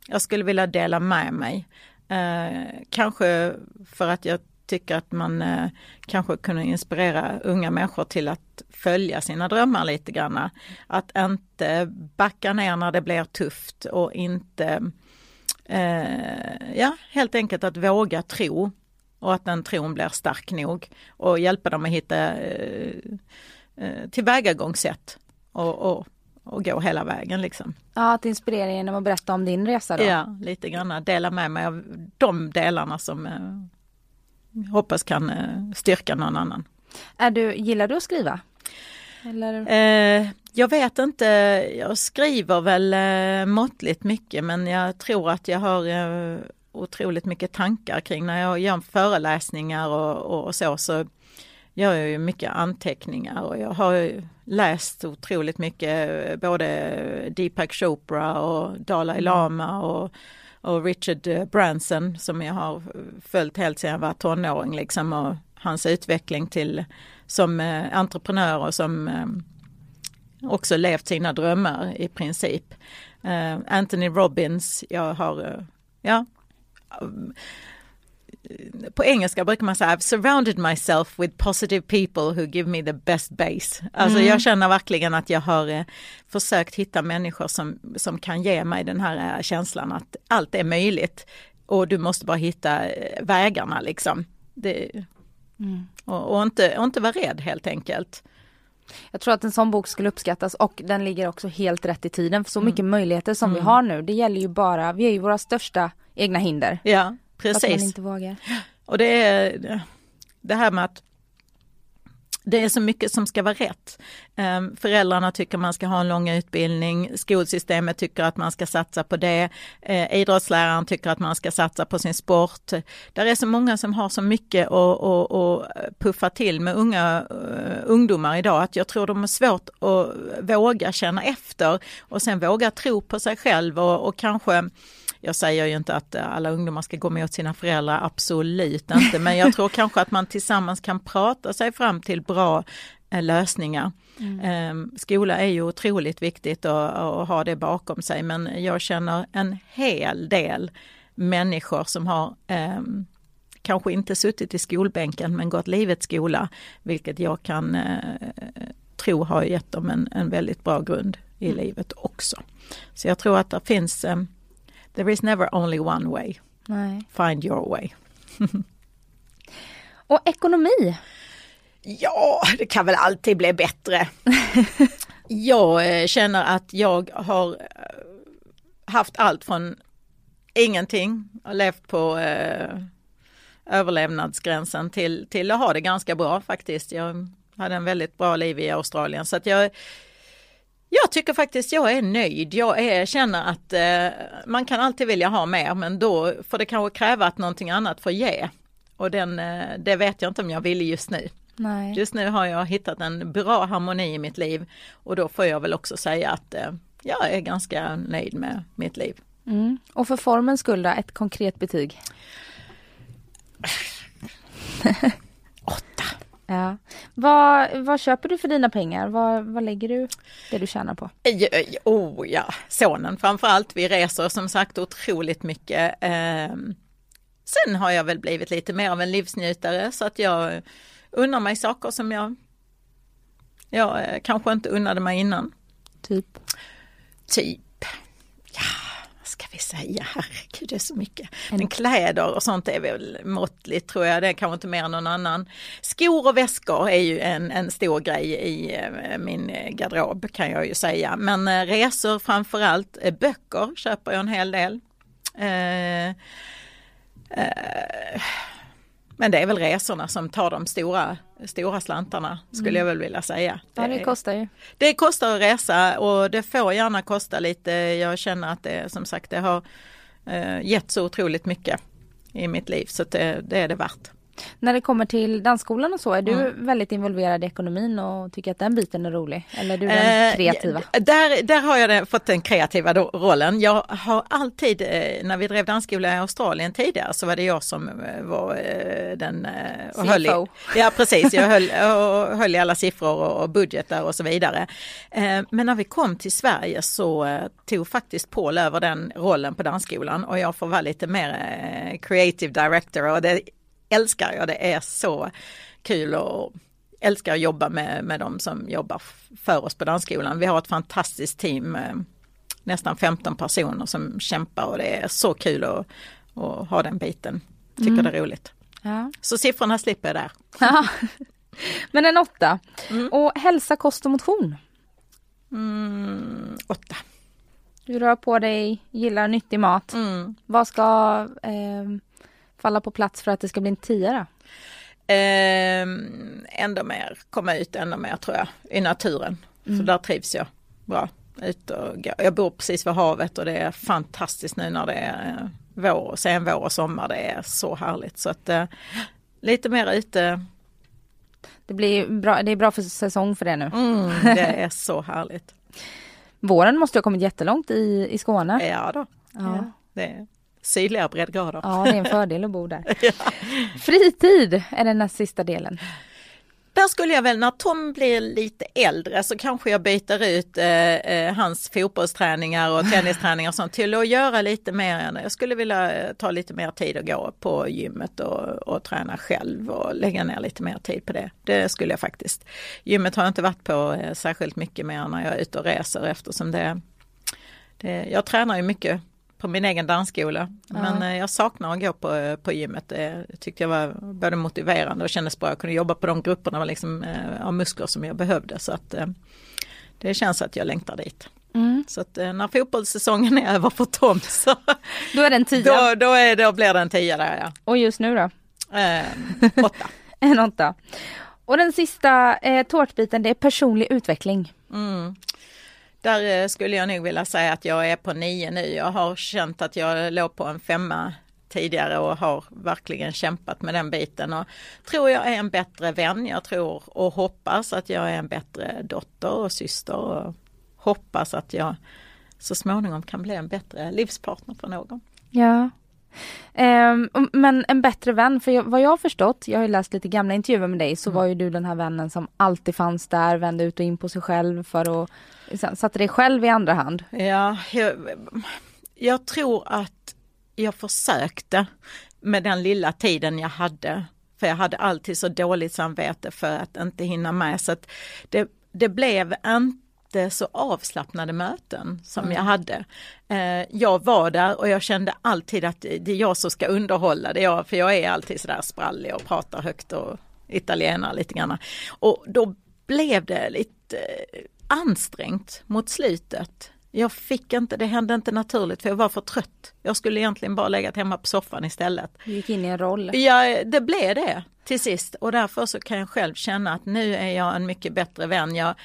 jag skulle vilja dela med mig. Eh, kanske för att jag tycker att man eh, kanske kunde inspirera unga människor till att följa sina drömmar lite grann. Att inte backa ner när det blir tufft och inte, eh, ja helt enkelt att våga tro och att den tron blir stark nog och hjälpa dem att hitta eh, eh, tillvägagångssätt och, och, och gå hela vägen liksom. Ja, att inspirera genom att berätta om din resa då? Ja, lite grann dela med mig av de delarna som eh, hoppas kan eh, styrka någon annan. Är du, gillar du att skriva? Eller? Eh, jag vet inte, jag skriver väl eh, måttligt mycket men jag tror att jag har eh, otroligt mycket tankar kring när jag gör föreläsningar och, och så, så gör jag ju mycket anteckningar och jag har läst otroligt mycket eh, både Deepak Chopra och Dalai Lama och, och Richard Branson som jag har följt helt sedan jag var tonåring liksom och hans utveckling till som eh, entreprenör och som eh, också levt sina drömmar i princip. Eh, Anthony Robbins, jag har, eh, ja, på engelska brukar man säga I've surrounded myself with positive people who give me the best base. Alltså Mm. jag känner verkligen att jag har eh, försökt hitta människor som, som kan ge mig den här eh, känslan att allt är möjligt och du måste bara hitta eh, vägarna liksom. Det, Mm. och, och, inte, och inte vara rädd helt enkelt. Jag tror att en sån bok skulle uppskattas och den ligger också helt rätt i tiden. För så Mm. mycket möjligheter som vi Mm. har nu. Det gäller ju bara, vi är ju våra största egna hinder. Ja, För Att man precis. inte vågar. Och det är det här med att det är så mycket som ska vara rätt. Ehm, föräldrarna tycker man ska ha en lång utbildning, skolsystemet tycker att man ska satsa på det, eh, idrottsläraren tycker att man ska satsa på sin sport. Där är så många som har så mycket att, att, att puffa till med unga eh, ungdomar idag att jag tror de har svårt att våga känna efter och sen våga tro på sig själv och, och kanske jag säger ju inte att alla ungdomar ska gå med åt sina föräldrar, absolut inte, men jag tror kanske att man tillsammans kan prata sig fram till bra lösningar. Eh, skola är ju otroligt viktigt att, att ha det bakom sig, men jag känner en hel del människor som har eh, kanske inte suttit i skolbänken men gått livets skola, vilket jag kan eh, tro har gett dem en, en väldigt bra grund i livet också. Så jag tror att det finns eh, There is never only one way. Nej. Find your way. Och ekonomi. Ja, det kan väl alltid bli bättre. jag eh, känner att jag har eh, haft allt från ingenting och levt på eh, överlevnadsgränsen till, till att ha det ganska bra faktiskt. Jag hade en väldigt bra liv i Australien. Så att jag, jag tycker faktiskt jag är nöjd. Jag är, känner att eh, man kan alltid vilja ha mer men då får det kanske kräva att någonting annat får ge. Och den, eh, det vet jag inte om jag vill just nu. Nej. Just nu har jag hittat en bra harmoni i mitt liv och då får jag väl också säga att eh, jag är ganska nöjd med mitt liv. Mm. Och för formens skull då, ett konkret betyg? Åtta. Ja. Vad, vad köper du för dina pengar? Vad, vad lägger du det du tjänar på? Eh, Oh ja, sonen framförallt. Vi reser som sagt otroligt mycket. Ehm, Sen har jag väl blivit lite mer av en livsnjutare så att jag unnar mig saker som jag, jag eh, kanske inte unnade mig innan. Typ? Typ, ja vad ska vi säga, herregud det är så mycket. Men kläder och sånt är väl måttligt tror jag, det är kanske inte mer än någon annan. Skor och väskor är ju en, en stor grej i eh, min garderob kan jag ju säga. Men eh, resor framförallt, böcker köper jag en hel del. Eh, eh, men det är väl resorna som tar de stora, stora slantarna skulle jag väl vilja säga. Ja, det kostar ju. det kostar att resa och det får gärna kosta lite. Jag känner att det som sagt det har eh, gett så otroligt mycket i mitt liv så det, det är det värt. När det kommer till dansskolan och så, är du Mm. väldigt inververad i ekonomin och tycker att den biten är rolig? Eller är du den Eh, kreativa? Där, där har jag fått den kreativa rollen. Jag har alltid, eh, när vi drev dansskola i Australien tidigare så var det jag som eh, var eh, den och höll i. Ja precis, jag höll, och höll i alla siffror och, budgetar och så vidare. Men när vi kom till Sverige så tog faktiskt Paul över den rollen på dansskolan och jag får vara lite mer creative director och det älskar jag. Det är så kul och älskar att jobba med, med de som jobbar för oss på dansskolan. Vi har ett fantastiskt team, eh, nästan 15 personer som kämpar och det är så kul att, att ha den biten. Tycker det är roligt. Ja. Så siffrorna slipper jag där. Ja. Men en åtta. Mm. Och hälsa, kost och motion. Mm, åtta. Du rör på dig, gillar nyttig mat. Mm. Vad ska eh, falla på plats för att det ska bli en tia? Ehm, ändå mer, komma ut ännu mer tror jag, i naturen. För där trivs jag bra. Ut och. Jag bor precis vid havet och det är fantastiskt nu när det är eh, vår, sen vår och sommar. Det är så härligt. Så att eh, lite mer ute, Det, blir bra, det är bra för säsong för det nu. mm, det är så härligt. Våren måste ha kommit jättelångt i, i Skåne. Ja då, Ja. det är sydliga breddgrader. ja, det är en fördel att bo där. Fritid är den näst sista delen. Där skulle jag väl, när Tom blir lite äldre så kanske jag byter ut eh, eh, hans fotbollsträningar och tennisträningar och sånt till att göra lite mer. Jag skulle vilja eh, ta lite mer tid att gå på gymmet och, och träna själv och lägga ner lite mer tid på det. Det skulle jag faktiskt. Gymmet har jag inte varit på eh, särskilt mycket mer när jag är ute och reser eftersom det, det jag tränar ju mycket på min egen dansskola. Men eh, jag saknar att gå på, eh, på gymmet. Det tyckte jag var både motiverande och kändes bra. Jag kunde jobba på de grupperna liksom, eh, av muskler som jag behövde. Så att, eh, det känns att jag längtar dit. Mm. Så att eh, när fotbollssäsongen är över för Tom så Då är det en tia. då, då, är, då blir det en tia där Och just nu då? ja. Eh, åtta. En åtta. Och den sista eh, tårtbiten det är personlig utveckling. Mm. Där eh, skulle jag nog vilja säga att jag är på nio nu. Jag har känt att jag låg på en femma tidigare och har verkligen kämpat med den biten och tror jag är en bättre vän. Jag tror och hoppas att jag är en bättre dotter och syster och hoppas att jag så småningom kan bli en bättre livspartner för någon. Ja. Ehm, men en bättre vän, för jag, vad jag har förstått, jag har ju läst lite gamla intervjuer med dig, så var ju du den här vännen som alltid fanns där, vände ut och in på sig själv för att satte dig själv i andra hand. Ja, jag, jag tror att jag försökte med den lilla tiden jag hade. För jag hade alltid så dåligt samvete för att inte hinna med. Så det, det blev inte så avslappnade möten som jag hade. Eh, jag var där och jag kände alltid att det är jag som ska underhålla. Det jag, för jag är alltid sådär sprallig och pratar högt och italienare lite grann. Och då blev det lite ansträngt mot slutet. jag fick inte, det hände inte naturligt för jag var för trött. Jag skulle egentligen bara legat hemma på soffan istället. Du gick in i en roll. Ja, det blev det till sist och därför så kan jag själv känna att nu är jag en mycket bättre vän. Jag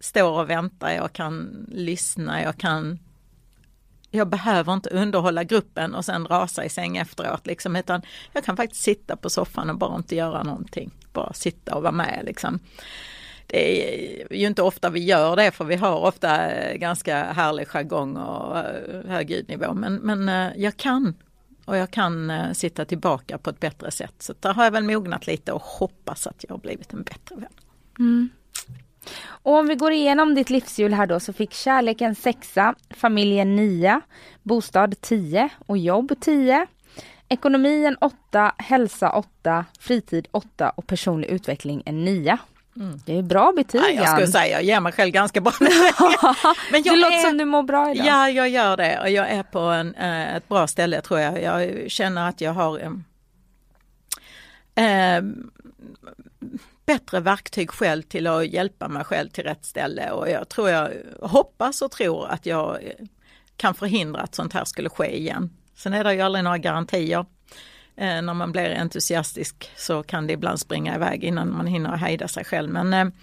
står och väntar, jag kan lyssna, jag kan jag behöver inte underhålla gruppen och sen rasa i säng efteråt liksom, utan jag kan faktiskt sitta på soffan och bara inte göra någonting. Bara sitta och vara med liksom. Det är ju inte ofta vi gör det för vi har ofta eh, ganska härlig jargong och eh, hög ljudnivå men, men eh, jag kan och jag kan sitta tillbaka på ett bättre sätt. Så där har jag väl mognat lite och hoppas att jag har blivit en bättre vän. Mm. Och om vi går igenom ditt livshjul här då så fick kärleken sexa, familjen nia, bostad 10 och jobb 10. Ekonomin 8, hälsa 8, fritid 8 och personlig utveckling en 9. Mm. Det är bra betyg ja, Jag skulle säga, jag ger mig själv ganska bra Men jag Det låter är, som du mår bra idag. Ja, jag gör det och jag är på en, äh, ett bra ställe tror jag. Jag känner att jag har äh, bättre verktyg själv till att hjälpa mig själv till rätt ställe och jag tror jag hoppas och tror att jag kan förhindra att sånt här skulle ske igen. Sen är det ju aldrig några garantier. Eh, när man blir entusiastisk så kan det ibland springa iväg innan man hinner hejda sig själv. Men eh,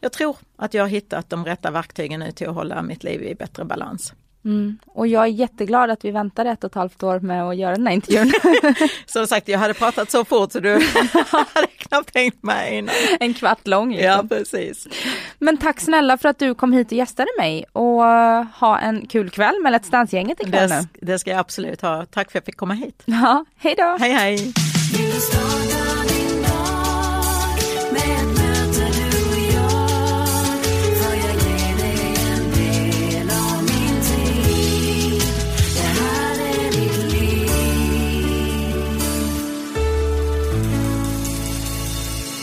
jag tror att jag har hittat de rätta verktygen nu till att hålla mitt liv i bättre balans. Mm. Och jag är jätteglad att vi väntade ett och ett halvt år med att göra den här intervjun. Som sagt, jag hade pratat så fort så du hade knappt hängt med innan. En kvart lång. Liksom. Ja, precis. Men tack snälla för att du kom hit och gästade mig och ha en kul kväll med Let's Dance-gänget ikväll det, nu. Det ska jag absolut ha. Tack för att jag fick komma hit. Ja, hej då. Hej hej.